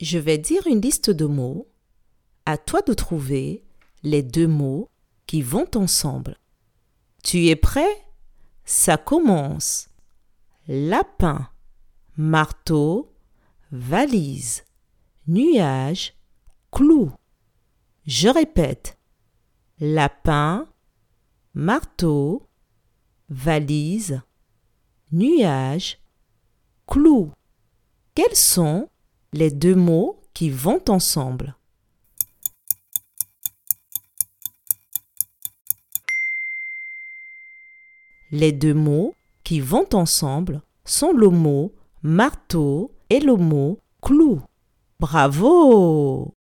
Je vais dire une liste de mots. À toi de trouver les deux mots qui vont ensemble. Tu es prêt? Ça commence. Lapin, marteau, valise, nuage, clou. Je répète. Lapin, marteau, valise, nuage, clou. Quels sont les deux mots qui vont ensemble Les deux mots qui vont ensemble sont le mot marteau et le mot clou. Bravo